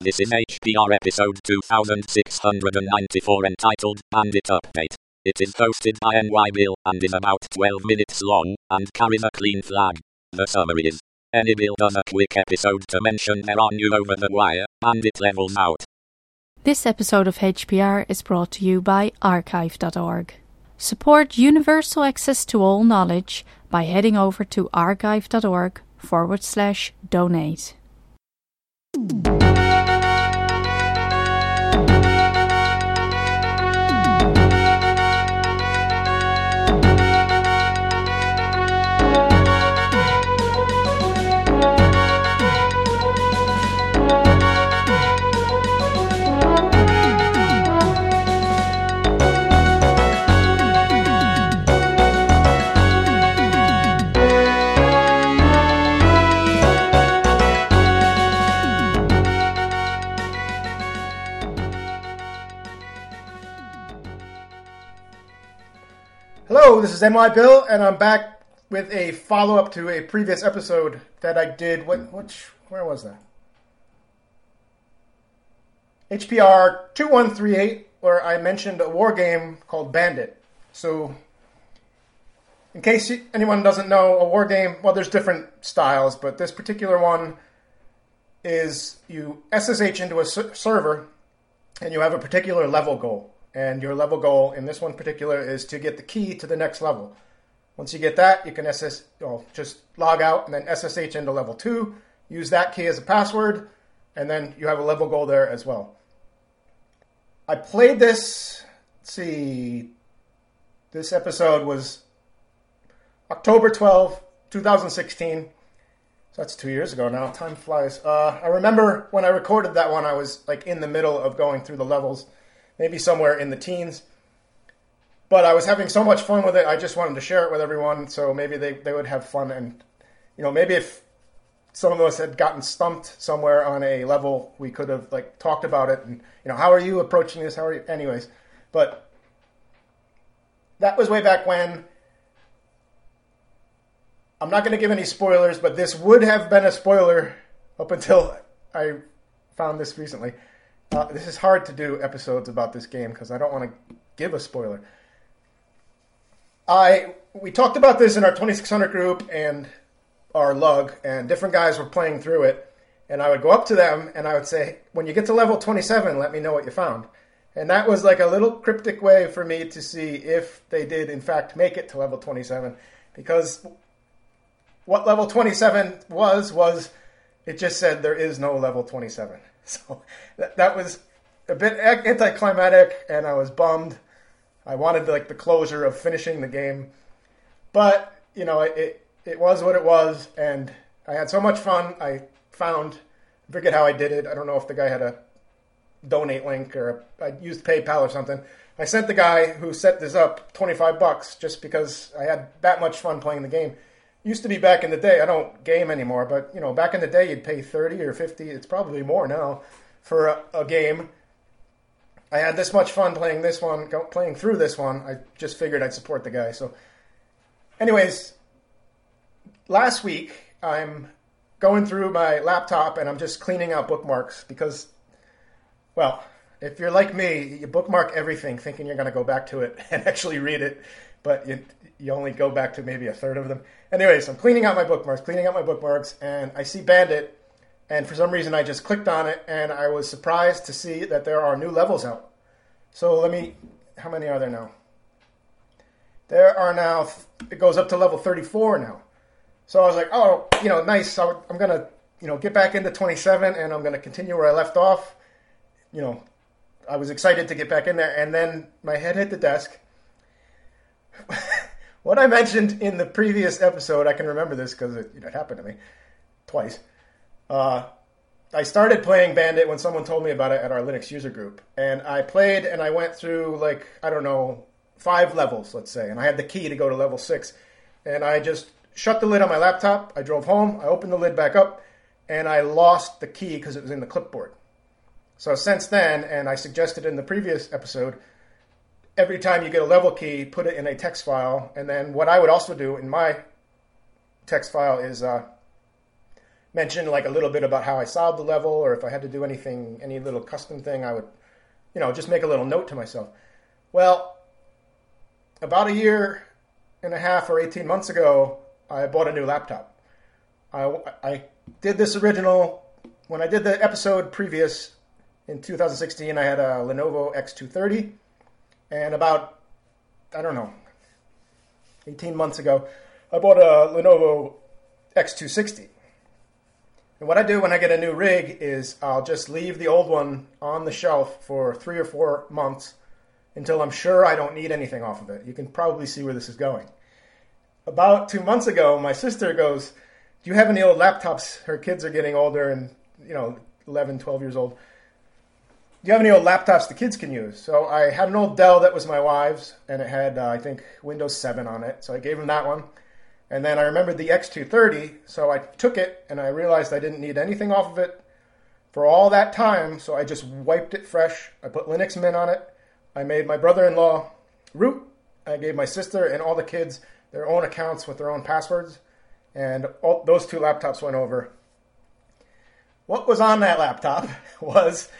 This is HPR episode 2694 entitled Bandit Update. It is hosted by NY Bill and is about 12 minutes long and carries a clean flag. The summary is NY Bill does a quick episode to mention there are new over the wire bandit levels out. This episode of HPR is brought to you by archive.org. Support universal access to all knowledge by heading over to archive.org forward slash donate. Hello, this is NY Bill, and I'm back with a follow up to a previous episode that I did. What, which, where was that? HPR 2138, where I mentioned a war game called Bandit. So, in case anyone doesn't know, a war game, well, there's different styles, but this particular one is you SSH into a ser- server and you have a particular level goal. And your level goal in this one particular is to get the key to the next level. Once you get that, you can SS, well, just log out and then SSH into level two, use that key as a password, and then you have a level goal there as well. I played this, let's see, this episode was October 12, 2016. So that's two years ago now. Time flies. Uh, I remember when I recorded that one, I was like in the middle of going through the levels, maybe somewhere in the teens. But I was having so much fun with it, I just wanted to share it with everyone, so maybe they, they would have fun. And, you know, maybe if some of us had gotten stumped somewhere on a level, we could have, like, talked about it. And, you know, how are you approaching this? How are you? Anyways. But that was way back when. I'm not going to give any spoilers, but this would have been a spoiler up until I found this recently. Uh, this is hard to do episodes about this game because I don't want to give a spoiler. I we talked about this in our 2600 group and our lug, and different guys were playing through it. And I would go up to them and I would say, "When you get to level 27, let me know what you found." And that was like a little cryptic way for me to see if they did in fact make it to level 27, because what level 27 was was it just said there is no level 27 so that, that was a bit anticlimactic and i was bummed. I wanted like the closure of finishing the game. But you know it, it, was what it was and i had so much fun i found I forget how i did it i don't know if the guy had a donate link or a, i used paypal or something. I sent the guy who set this up 25 bucks just because i had that much fun playing the game used to be back in the day. I don't game anymore, but you know, back in the day, you'd pay thirty or fifty. It's probably more now for a, a game. I had this much fun playing this one, playing through this one. I just figured I'd support the guy. So, anyways, last week I'm going through my laptop and I'm just cleaning out bookmarks because, well, if you're like me, you bookmark everything thinking you're going to go back to it and actually read it, but you, you only go back to maybe a third of them. Anyways, I'm cleaning out my bookmarks, cleaning out my bookmarks, and I see Bandit, and for some reason I just clicked on it, and I was surprised to see that there are new levels out. So let me, how many are there now? There are now, it goes up to level 34 now. So I was like, oh, you know, nice. I'm going to, you know, get back into 27 and I'm going to continue where I left off. You know, I was excited to get back in there. And then my head hit the desk. what I mentioned in the previous episode, I can remember this because it, you know, it happened to me twice. Uh, I started playing Bandit when someone told me about it at our Linux user group. And I played and I went through, like, I don't know, five levels, let's say. And I had the key to go to level six. And I just shut the lid on my laptop. I drove home. I opened the lid back up. And I lost the key because it was in the clipboard. So since then, and I suggested in the previous episode, every time you get a level key, put it in a text file. And then what I would also do in my text file is uh, mention like a little bit about how I solved the level, or if I had to do anything, any little custom thing, I would, you know, just make a little note to myself. Well, about a year and a half or 18 months ago, I bought a new laptop. I, I did this original, when I did the episode previous in 2016, I had a Lenovo X230. And about, I don't know, 18 months ago, I bought a Lenovo X260. And what I do when I get a new rig is I'll just leave the old one on the shelf for three or four months until I'm sure I don't need anything off of it. You can probably see where this is going. About two months ago, my sister goes, Do you have any old laptops? Her kids are getting older and, you know, 11, 12 years old. You have any old laptops the kids can use? So I had an old Dell that was my wife's, and it had, uh, I think, Windows 7 on it. So I gave him that one. And then I remembered the X230, so I took it and I realized I didn't need anything off of it for all that time. So I just wiped it fresh. I put Linux Mint on it. I made my brother in law root. I gave my sister and all the kids their own accounts with their own passwords. And all, those two laptops went over. What was on that laptop was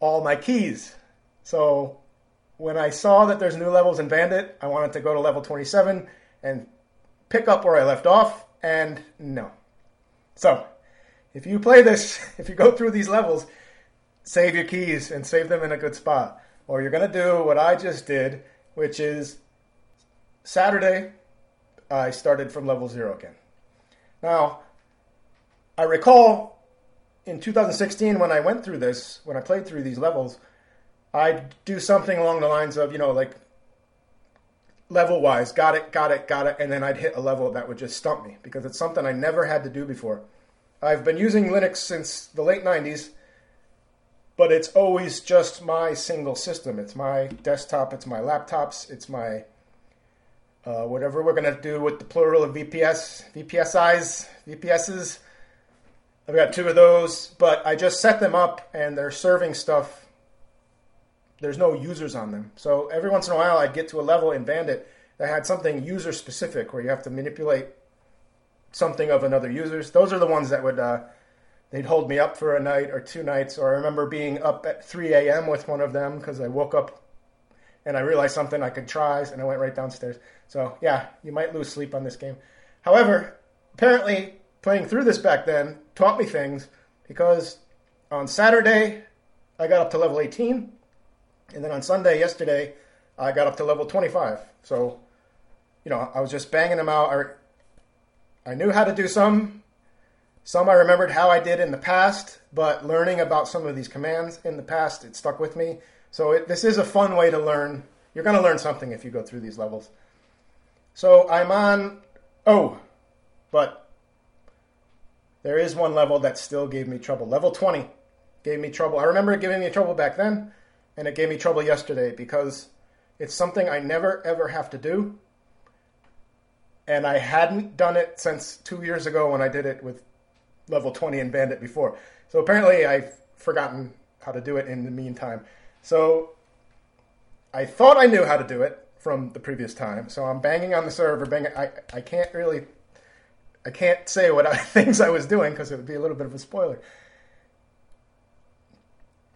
all my keys. So when I saw that there's new levels in Bandit, I wanted to go to level 27 and pick up where I left off, and no. So, if you play this, if you go through these levels, save your keys and save them in a good spot. Or you're going to do what I just did, which is Saturday, I started from level zero again. Now, I recall in 2016 when I went through this, when I played through these levels, I'd do something along the lines of, you know, like level wise, got it, got it, got it, and then I'd hit a level that would just stump me because it's something I never had to do before. I've been using Linux since the late 90s, but it's always just my single system. It's my desktop, it's my laptops, it's my uh, whatever we're going to do with the plural of VPS, VPSIs, VPSs. I've got two of those, but I just set them up and they're serving stuff there's no users on them. So every once in a while, I'd get to a level in Bandit that had something user specific where you have to manipulate something of another user's. Those are the ones that would uh, they'd hold me up for a night or two nights. Or I remember being up at 3 a.m. with one of them because I woke up and I realized something I could try, and I went right downstairs. So yeah, you might lose sleep on this game. However, apparently playing through this back then taught me things because on Saturday I got up to level 18 and then on Sunday, yesterday, I got up to level 25. So, you know, I was just banging them out. I, I knew how to do some. Some I remembered how I did in the past, but learning about some of these commands in the past, it stuck with me. So it, this is a fun way to learn. You're going to learn something if you go through these levels. So I'm on. Oh, but there is one level that still gave me trouble. Level 20 gave me trouble. I remember it giving me trouble back then and it gave me trouble yesterday because it's something I never ever have to do. And I hadn't done it since two years ago when I did it with level 20 and Bandit before. So apparently I've forgotten how to do it in the meantime. So I thought I knew how to do it from the previous time. So I'm banging on the server, banging. I, I can't really, I can't say what I, things I was doing because it would be a little bit of a spoiler.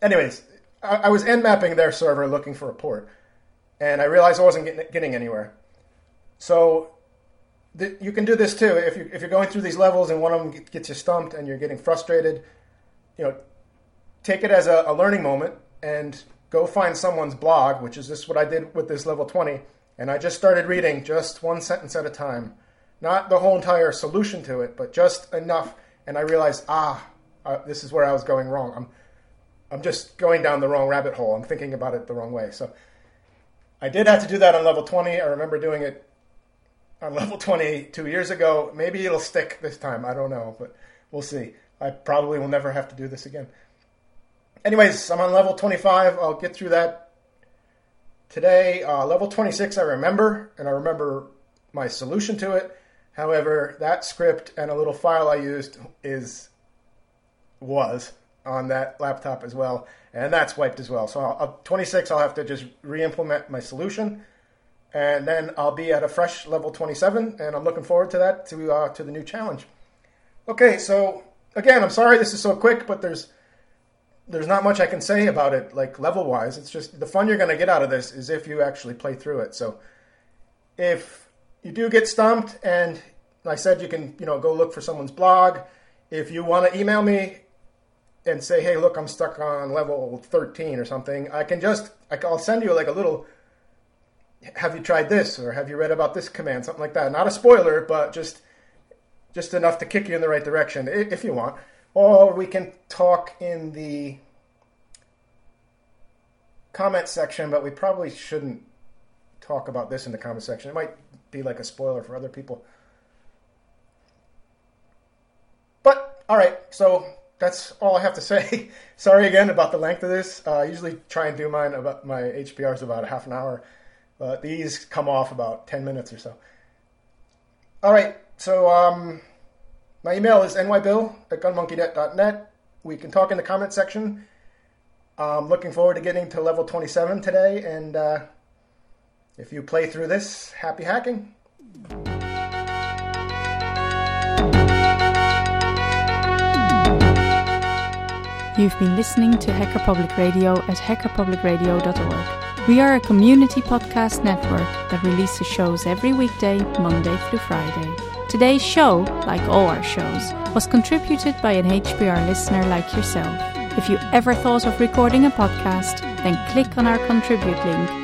Anyways, I, I was nmapping their server looking for a port, and I realized I wasn't getting, getting anywhere. So th- you can do this too. If you if you're going through these levels and one of them gets you stumped and you're getting frustrated, you know, take it as a, a learning moment and go find someone's blog, which is just what I did with this level 20, and I just started reading just one sentence at a time, not the whole entire solution to it, but just enough. And I realized, ah, uh, this is where I was going wrong. I'm I'm just going down the wrong rabbit hole. I'm thinking about it the wrong way. So I did have to do that on level 20. I remember doing it on level 20 two years ago. Maybe it'll stick this time. I don't know, but we'll see. I probably will never have to do this again. Anyways, I'm on level 25. I'll get through that today. Uh, level 26, I remember, and I remember my solution to it. However, that script and a little file I used is was on that laptop as well, and that's wiped as well. So I'll, 26, I'll have to just re-implement my solution, and then I'll be at a fresh level 27, and I'm looking forward to that to uh, to the new challenge. Okay, so again, I'm sorry this is so quick, but there's there's not much I can say about it, like level wise. It's just the fun you're going to get out of this is if you actually play through it. So if you do get stumped, and I said you can, you know, go look for someone's blog. If you want to email me and say, hey, look, I'm stuck on level 13 or something, I can just, I'll send you like a little, have you tried this or have you read about this command, something like that. Not a spoiler, but just just enough to kick you in the right direction if you want. Or we can talk in the comment section, but we probably shouldn't talk about this in the comment section. It might be like a spoiler for other people. But, all right, so that's all I have to say. Sorry again about the length of this. Uh, I usually try and do mine about my HPRs about a half an hour, but these come off about 10 minutes or so. All right, so um, my email is nybill at gunmonkeynet.net. We can talk in the comment section. I'm looking forward to getting to level 27 today, and uh, if you play through this, happy hacking. You've been listening to Hacker Public Radio at hackerpublicradio.org. We are a community podcast network that releases shows every weekday, Monday through Friday. Today's show, like all our shows, was contributed by an HPR listener like yourself. If you ever thought of recording a podcast, then click on our contribute link